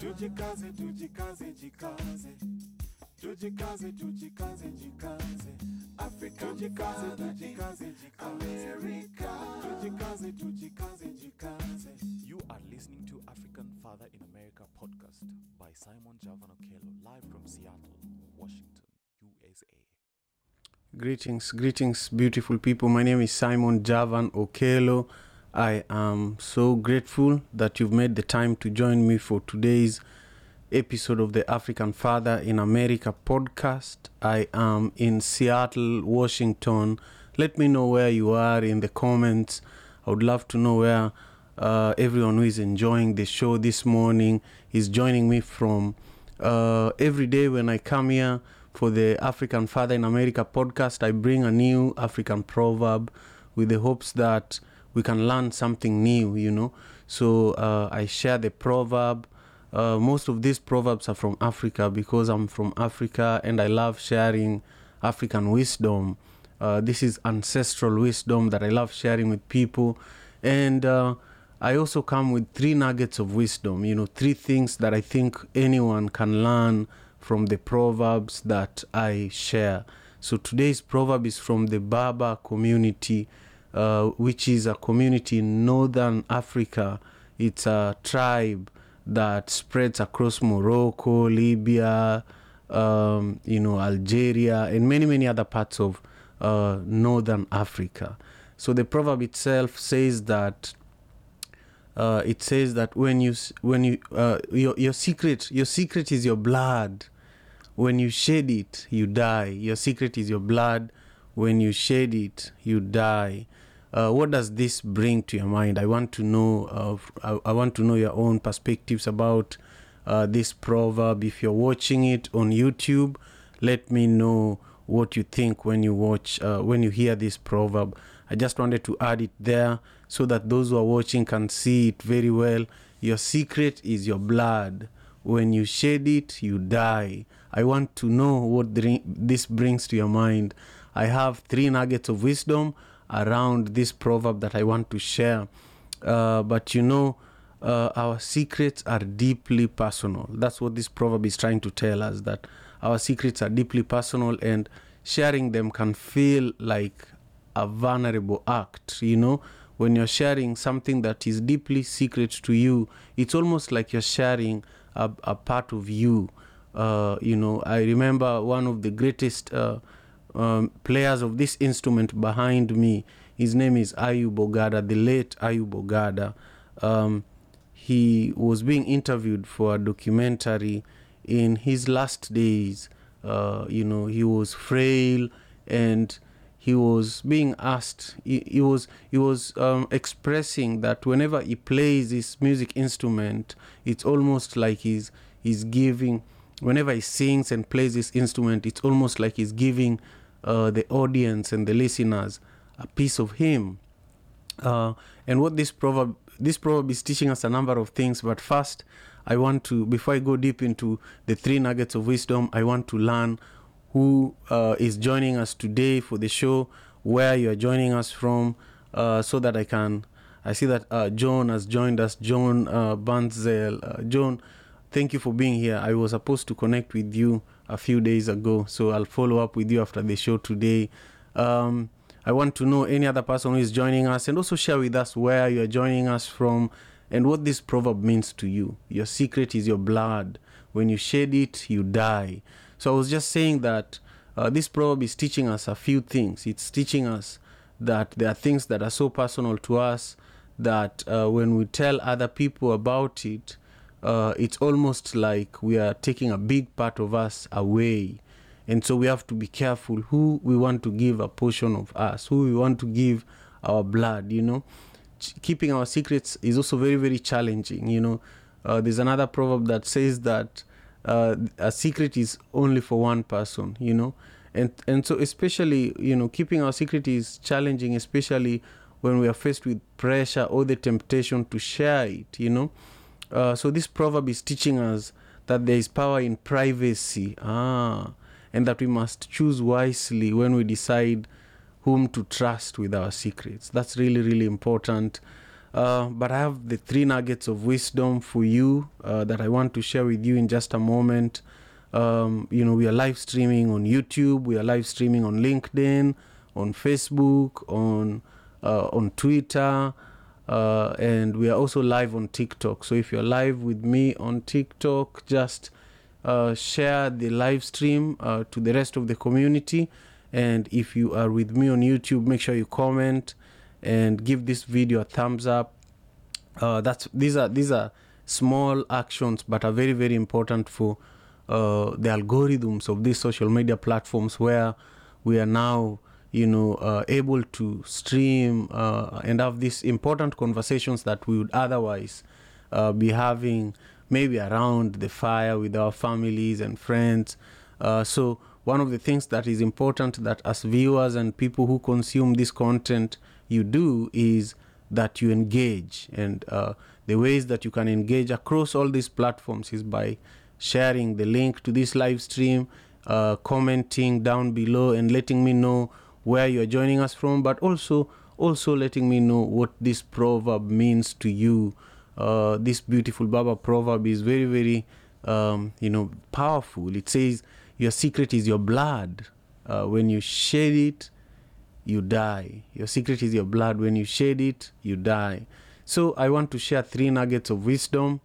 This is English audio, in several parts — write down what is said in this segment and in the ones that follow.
Tujikaze, tujikaze, jikaze. Tujikaze, tujikaze, jikaze. Africa, tujikaze, tujikaze, jikaze. America. Tujikaze, tujikaze, jikaze. You are listening to African Father in America podcast by Simon Javan Okello, live from Seattle, Washington, USA. Greetings, greetings, beautiful people. My name is Simon Javan Okello. I am so grateful that you've made the time to join me for today's episode of the African Father in America podcast. I am in Seattle, Washington. Let me know where you are in the comments. I would love to know where uh, everyone who is enjoying the show this morning is joining me from. Uh, every day when I come here for the African Father in America podcast, I bring a new African proverb with the hopes that we can learn something new, you know. So uh, I share the proverb. Uh, most of these proverbs are from Africa because I'm from Africa and I love sharing African wisdom. Uh, this is ancestral wisdom that I love sharing with people. And uh, I also come with three nuggets of wisdom, you know, three things that I think anyone can learn from the proverbs that I share. So today's proverb is from the Berber community, uh, which is a community in northern Africa. It's a tribe that spreads across Morocco, Libya, um, you know, Algeria, and many, many other parts of uh, northern Africa. So the proverb itself says that uh, it says that when you when you uh, your your secret your secret is your blood when you shed it you die your secret is your blood when you shed it you die uh, what does this bring to your mind? I want to know uh, I, I want to know your own perspectives about uh, this proverb. If you're watching it on youtube let me know what you think when you watch uh, when you hear this proverb. I just wanted to add it there so that those who are watching can see it very well. Your secret is your blood. When you shed it you die. I want to know what this brings to your mind. I have three nuggets of wisdom around this proverb that i want to share. Uh, but you know uh, our secrets are deeply personal. That's what this proverb is trying to tell us that our secrets are deeply personal and sharing them can feel like a vulnerable act you know? When you're sharing something that is deeply secret to you it's almost like you're sharing a, a part of you. Uh, you know i remember one of the greatest uh, um, players of this instrument behind me. His name is ayub ogada the late ayub ogada. Um, he was being interviewed for a documentary in his last days. Uh, you know he was frail and he was being asked he, he was he was um, expressing that whenever he plays this music instrument it's almost like he's he's giving whenever he sings and plays this instrument it's almost like he's giving uh, the audience and the listeners a piece of him. Uh, and what this proverb this proverb is teaching us a number of things but first i want to before i go deep into the three nuggets of wisdom i want to learn who uh, is joining us today for the show where you are joining us from uh, so that i can i see that uh, john has joined us john uh, banzel john thank you for being here. I was supposed to connect with you a few days ago so i'll follow up with you after the show today um, I want to know any other person who is joining us and also share with us where you are joining us from and what this proverb means to you. Your secret is your blood. When you shed it, you die. So I was just saying that uh, this proverb is teaching us a few things. It's teaching us that there are things that are so personal to us that uh, when we tell other people about it, uh, it's almost like we are taking a big part of us away. And so we have to be careful who we want to give a portion of us who we want to give our blood you know. Keeping our secrets is also very very challenging you know. Uh, there's another proverb that says that uh, a secret is only for one person you know. And and so especially you know keeping our secret is challenging especially when we are faced with pressure or the temptation to share it you know uh, so this proverb is teaching us that there is power in privacy ah and that we must choose wisely when we decide whom to trust with our secrets. That's really, really important. Uh, but I have the three nuggets of wisdom for you uh, that I want to share with you in just a moment. Um, you know, we are live streaming on YouTube, we are live streaming on LinkedIn, on Facebook, on uh, on Twitter, uh, and we are also live on TikTok. So if you're live with me on TikTok, just uh, share the live stream uh, to the rest of the community. And if you are with me on YouTube, make sure you comment and give this video a thumbs up. Uh, that's these are these are small actions, but are very very important for uh, the algorithms of these social media platforms, where we are now you know uh, able to stream uh, and have these important conversations that we would otherwise uh, be having maybe around the fire with our families and friends. Uh, so one of the things that is important that as viewers and people who consume this content you do is that you engage and uh, the ways that you can engage across all these platforms is by sharing the link to this live stream uh, commenting down below and letting me know where you're joining us from but also also letting me know what this proverb means to you uh, this beautiful berber proverb is very very um, you know powerful it says your secret is your blood uh, when you shed it you die. Your secret is your blood. When you shed it, you die. So I want to share three nuggets of wisdom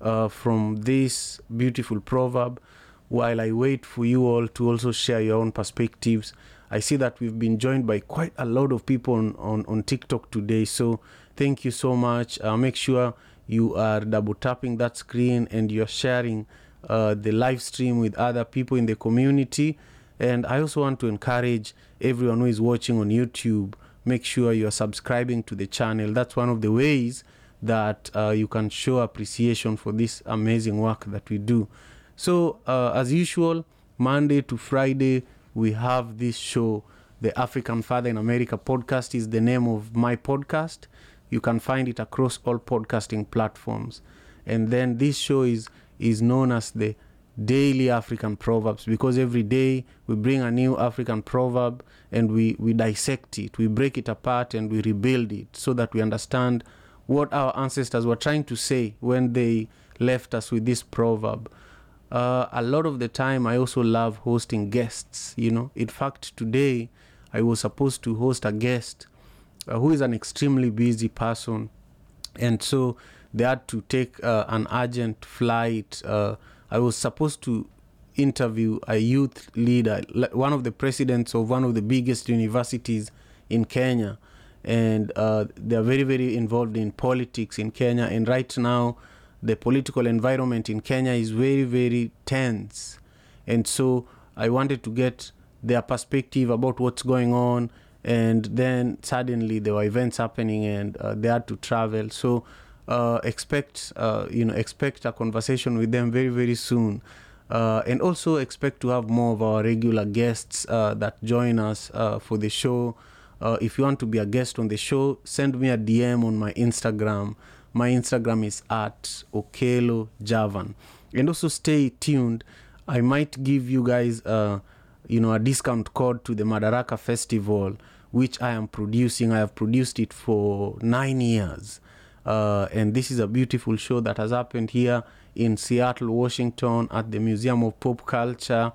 uh, from this beautiful proverb while I wait for you all to also share your own perspectives. I see that we've been joined by quite a lot of people on, on, on TikTok today. So thank you so much. Uh, make sure you are double tapping that screen and you're sharing uh, the live stream with other people in the community. And I also want to encourage everyone who is watching on YouTube, make sure you're subscribing to the channel. That's one of the ways that uh, you can show appreciation for this amazing work that we do. So, uh, as usual, Monday to Friday, we have this show. The African Father in America podcast is the name of my podcast. You can find it across all podcasting platforms. And then this show is is known as the daily African proverbs because every day we bring a new African proverb and we, we dissect it, we break it apart and we rebuild it so that we understand what our ancestors were trying to say when they left us with this proverb. Uh, a lot of the time, I also love hosting guests. You know, in fact, today I was supposed to host a guest uh, who is an extremely busy person, and so they had to take uh, an urgent flight. Uh, I was supposed to interview a youth leader, one of the presidents of one of the biggest universities in Kenya. And uh, they're very, very involved in politics in Kenya. And right now, the political environment in Kenya is very, very tense. And so I wanted to get their perspective about what's going on. And then suddenly there were events happening and uh, they had to travel. So uh, expect, uh, you know, expect a conversation with them very, very soon. Uh, and also expect to have more of our regular guests uh, that join us uh, for the show. If you want to be a guest on the show, send me a DM on my Instagram. My Instagram is at Okello Javan. And also stay tuned. I might give you guys, uh, you know, a discount code to the Madaraka Festival, which I am producing. I have produced it for nine years. Uh, and this is a beautiful show that has happened here in Seattle, Washington, at the Museum of Pop Culture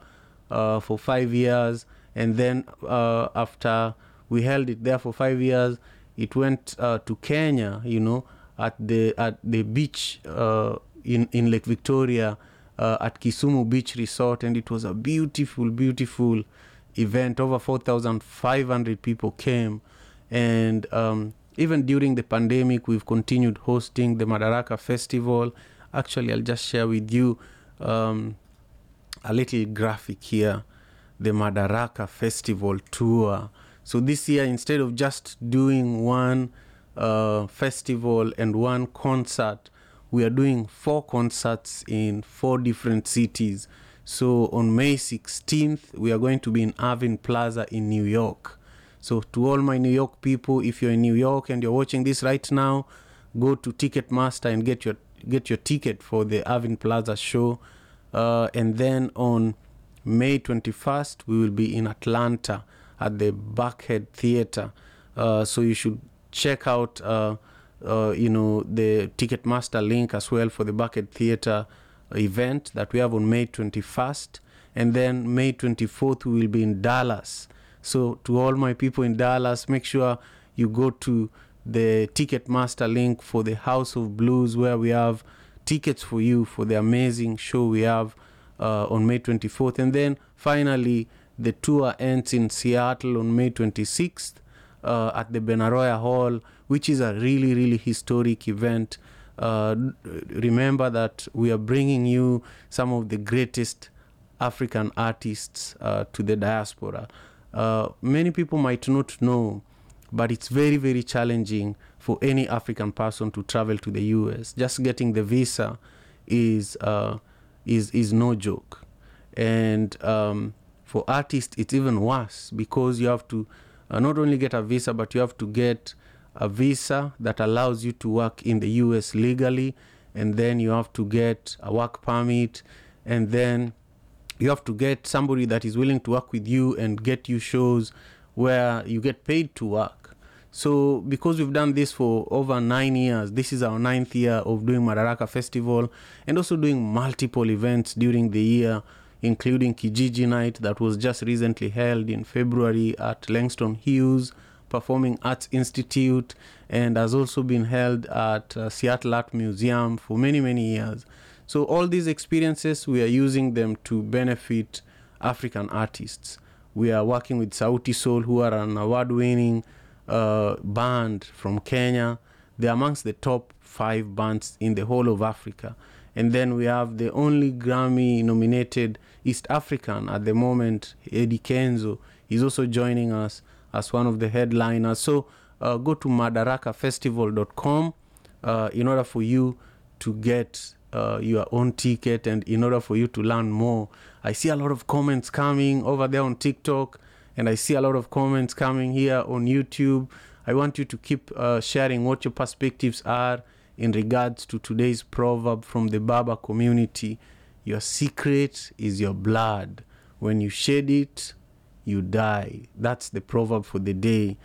uh, for five years. And then uh, after we held it there for five years, it went uh, to Kenya, you know, at the at the beach uh, in in Lake Victoria, uh, at Kisumu Beach Resort, and it was a beautiful, beautiful event. Over four thousand five hundred people came, and um, even during the pandemic, we've continued hosting the Madaraka Festival. Actually, I'll just share with you um, a little graphic here the Madaraka Festival tour. So this year, instead of just doing one uh, festival and one concert, we are doing four concerts in four different cities. So on May 16th, we are going to be in Irving Plaza in New York. So to all my New York people, if you're in New York and you're watching this right now, go to Ticketmaster and get your get your ticket for the Irving Plaza show. Uh, and then on May 21st, we will be in Atlanta at the Buckhead Theater. Uh, so you should check out uh, uh, you know, the Ticketmaster link as well for the Buckhead Theatre event that we have on May 21st. And then May 24th, we will be in Dallas. So, to all my people in Dallas, make sure you go to the Ticketmaster link for the House of Blues, where we have tickets for you for the amazing show we have uh, on May 24th. And then finally, the tour ends in Seattle on May 26th uh, at the Benaroya Hall, which is a really, really historic event. Uh, remember that we are bringing you some of the greatest African artists uh, to the diaspora. Uh, many people might not know, but it's very, very challenging for any African person to travel to the US. Just getting the visa is uh, is is no joke, and um, for artists it's even worse because you have to uh, not only get a visa, but you have to get a visa that allows you to work in the US legally, and then you have to get a work permit, and then you have to get somebody that is willing to work with you and get you shows where you get paid to work. So, because we've done this for over nine years, this is our ninth year of doing Madaraka Festival and also doing multiple events during the year, including Kijiji Night that was just recently held in February at Langston Hughes Performing Arts Institute and has also been held at uh, Seattle Art Museum for many, many years. So, all these experiences, we are using them to benefit African artists. We are working with Sauti Sol, who are an award winning uh, band from Kenya. They're amongst the top five bands in the whole of Africa. And then we have the only Grammy nominated East African at the moment, Eddie Kenzo. He's also joining us as one of the headliners. So uh, go to madarakafestival.com uh, in order for you to get uh, your own ticket and in order for you to learn more. I see a lot of comments coming over there on TikTok and I see a lot of comments coming here on YouTube. I want you to keep uh, sharing what your perspectives are in regards to today's proverb from the Berber community. Your secret is your blood. When you shed it, you die. That's the proverb for the day.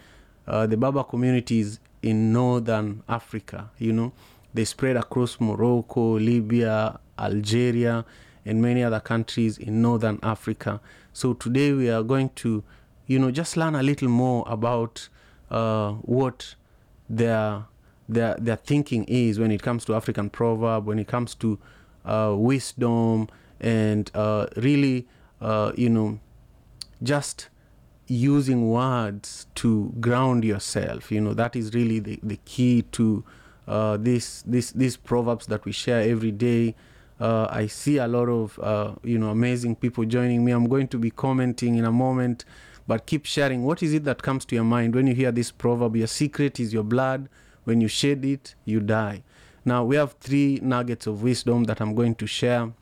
Uh, the Berber community is in northern Africa, you know. They spread across Morocco, Libya, Algeria, and many other countries in northern Africa. So today we are going to, you know, just learn a little more about uh, what their their their thinking is when it comes to African proverb, when it comes to uh, wisdom, and uh, really, uh, you know, just using words to ground yourself. You know, that is really the, the key to uh, this, this, these proverbs that we share every day. Uh, I see a lot of uh, you know amazing people joining me. I'm going to be commenting in a moment, but keep sharing. What is it that comes to your mind when you hear this proverb? Your secret is your blood. When you shed it, you die. Now we have three nuggets of wisdom that I'm going to share.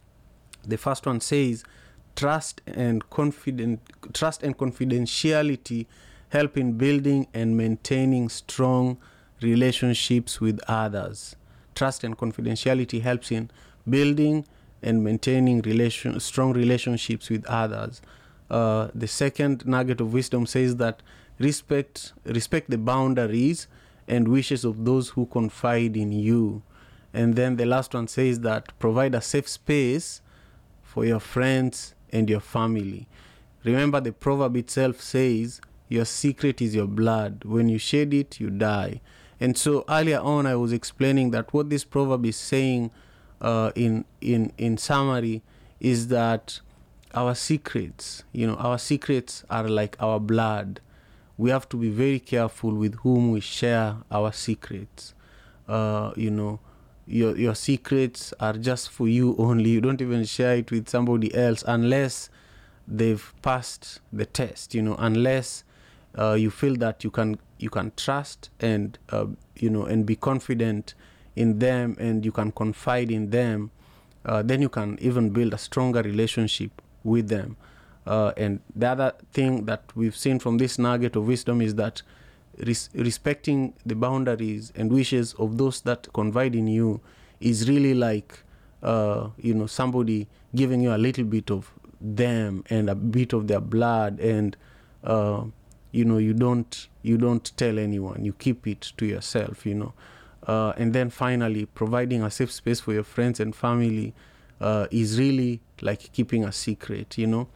The first one says, "Trust and confident, trust and confidentiality help in building and maintaining strong relationships with others. Trust and confidentiality helps in building and maintaining relation, strong relationships with others. Uh, the second nugget of wisdom says that respect respect the boundaries and wishes of those who confide in you. And then the last one says that provide a safe space for your friends and your family. Remember, the proverb itself says, Your secret is your blood. When you shed it, you die. And so earlier on, I was explaining that what this proverb is saying uh, in, in, in summary is that our secrets, you know, our secrets are like our blood. We have to be very careful with whom we share our secrets. Uh, you know, your, your secrets are just for you only. You don't even share it with somebody else unless they've passed the test, you know, unless uh, you feel that you can you can trust and uh, you know and be confident in them and you can confide in them uh, then you can even build a stronger relationship with them uh, and the other thing that we've seen from this nugget of wisdom is that res- respecting the boundaries and wishes of those that confide in you is really like uh, you know somebody giving you a little bit of them and a bit of their blood and uh, you know you don't you don't tell anyone. You keep it to yourself you know. Uh, and then finally providing a safe space for your friends and family uh, is really like keeping a secret you know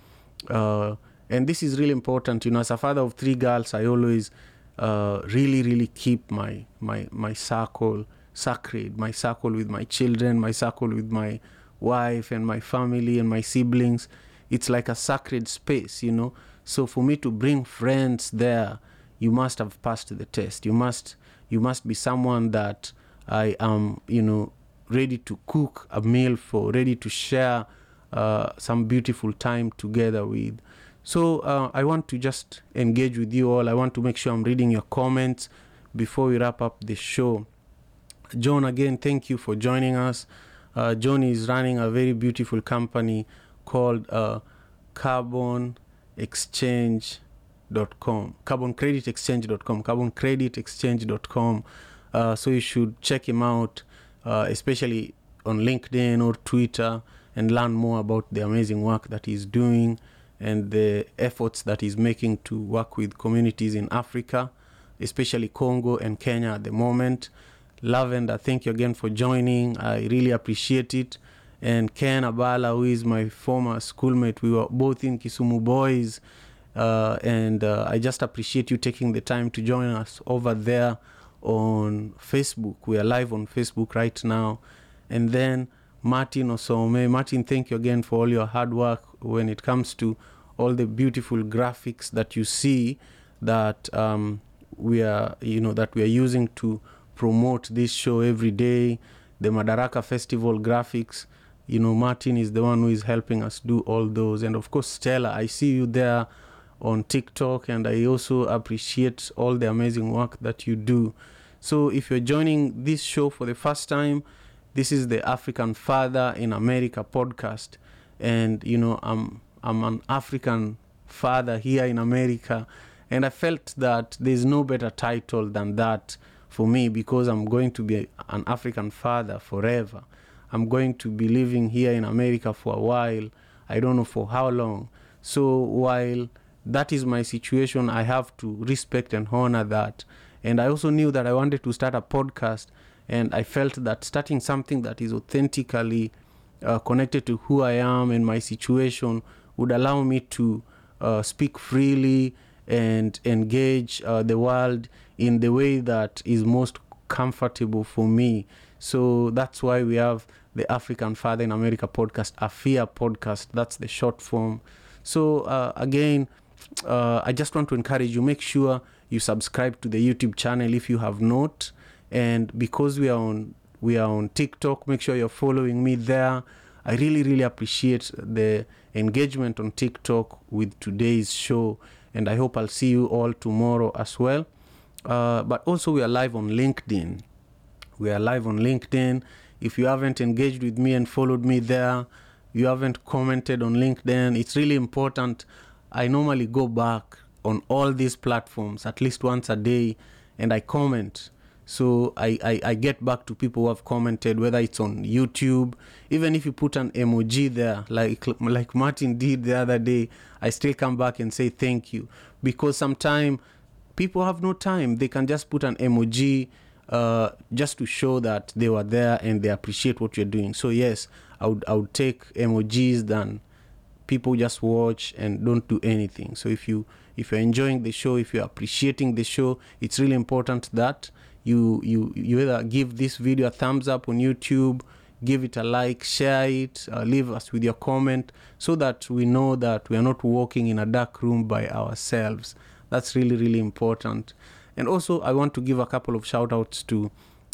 uh, and this is really important. You know as a father of three girls i always uh, really really keep my my my circle sacred my circle with my children my circle with my wife and my family and my siblings. It's like a sacred space you know. So for me to bring friends there you must have passed the test. You must you must be someone that i am you know ready to cook a meal for ready to share some beautiful time together with. So uh, i want to just engage with you all. I want to make sure i'm reading your comments before we wrap up the show. John again thank you for joining us. Uh, john is running a very beautiful company called uh, carbon exchange.com carbon credit exchange.com carbon credit uh, so you should check him out uh, especially on linkedin or twitter and learn more about the amazing work that he's doing and the efforts that he's making to work with communities in africa especially congo and kenya at the moment lavender thank you again for joining i really appreciate it and Ken Abala, who is my former schoolmate. We were both in Kisumu Boys, uh, and uh, I just appreciate you taking the time to join us over there on Facebook. We are live on Facebook right now. And then Martin Osome. Martin, thank you again for all your hard work when it comes to all the beautiful graphics that you see that um, we are, you know, that we are using to promote this show every day. The Madaraka Festival graphics you know martin is the one who is helping us do all those and of course stella i see you there on tiktok and i also appreciate all the amazing work that you do so if you're joining this show for the first time this is the african father in america podcast and you know i'm i'm an african father here in america and i felt that there's no better title than that for me because i'm going to be an african father forever I'm going to be living here in America for a while. I don't know for how long. So while that is my situation, I have to respect and honor that. And I also knew that I wanted to start a podcast, and I felt that starting something that is authentically uh, connected to who I am and my situation would allow me to uh, speak freely and engage uh, the world in the way that is most comfortable for me. So that's why we have the African Father in America podcast, AFIA podcast. That's the short form. So uh, again, uh, I just want to encourage you. Make sure you subscribe to the YouTube channel if you have not. And because we are on we are on TikTok, make sure you're following me there. I really really appreciate the engagement on TikTok with today's show, and I hope I'll see you all tomorrow as well. Uh, but also we are live on LinkedIn. We are live on LinkedIn. If you haven't engaged with me and followed me there, you haven't commented on LinkedIn, it's really important. I normally go back on all these platforms at least once a day and I comment. So I, I, I get back to people who have commented, whether it's on YouTube, even if you put an emoji there, like like Martin did the other day, I still come back and say thank you. Because sometimes people have no time. They can just put an emoji uh, just to show that they were there and they appreciate what you're doing. So yes, I would I would take emojis than people just watch and don't do anything. So if you if you're enjoying the show, if you're appreciating the show, it's really important that you you you either give this video a thumbs up on YouTube, give it a like, share it, uh, leave us with your comment, so that we know that we are not walking in a dark room by ourselves. That's really really important. And also, I want to give a couple of shout outs to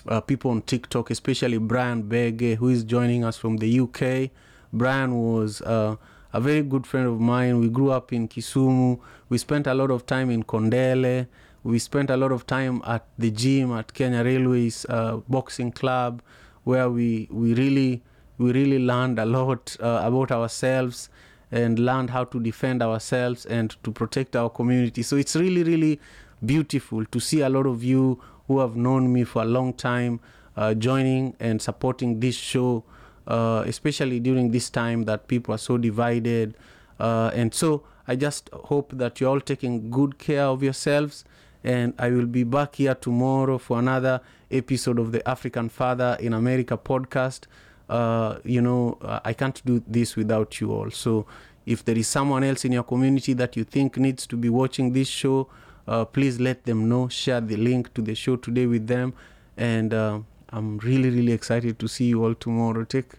uh, people on TikTok, especially Brian Bege, who is joining us from the UK. Brian was uh, a very good friend of mine. We grew up in Kisumu. We spent a lot of time in Kondele. We spent a lot of time at the gym at Kenya Railways uh, Boxing Club, where we, we really we really learned a lot uh, about ourselves and learned how to defend ourselves and to protect our community. So it's really really beautiful to see a lot of you who have known me for a long time uh, joining and supporting this show, uh, especially during this time that people are so divided. Uh, and so I just hope that you're all taking good care of yourselves And I will be back here tomorrow for another episode of the African Father in America podcast. Uh, you know, uh, I can't do this without you all. So if there is someone else in your community that you think needs to be watching this show, uh, please let them know. Share the link to the show today with them. And uh, I'm really, really excited to see you all tomorrow. Take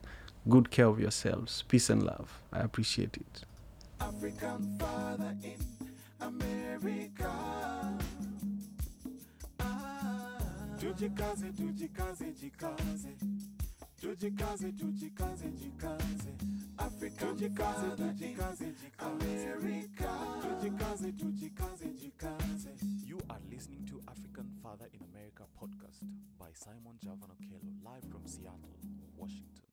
good care of yourselves. Peace and love. I appreciate it. African father in America. Tujikaze, tujikaze, jikaze. Tujikaze, tujikaze, jikaze. African tujikaze, tujikaze, jikaze. America. Tujikaze, tujikaze, jikaze. You are listening to African Father in America podcast by Simon Javan Okello, live from Seattle, Washington.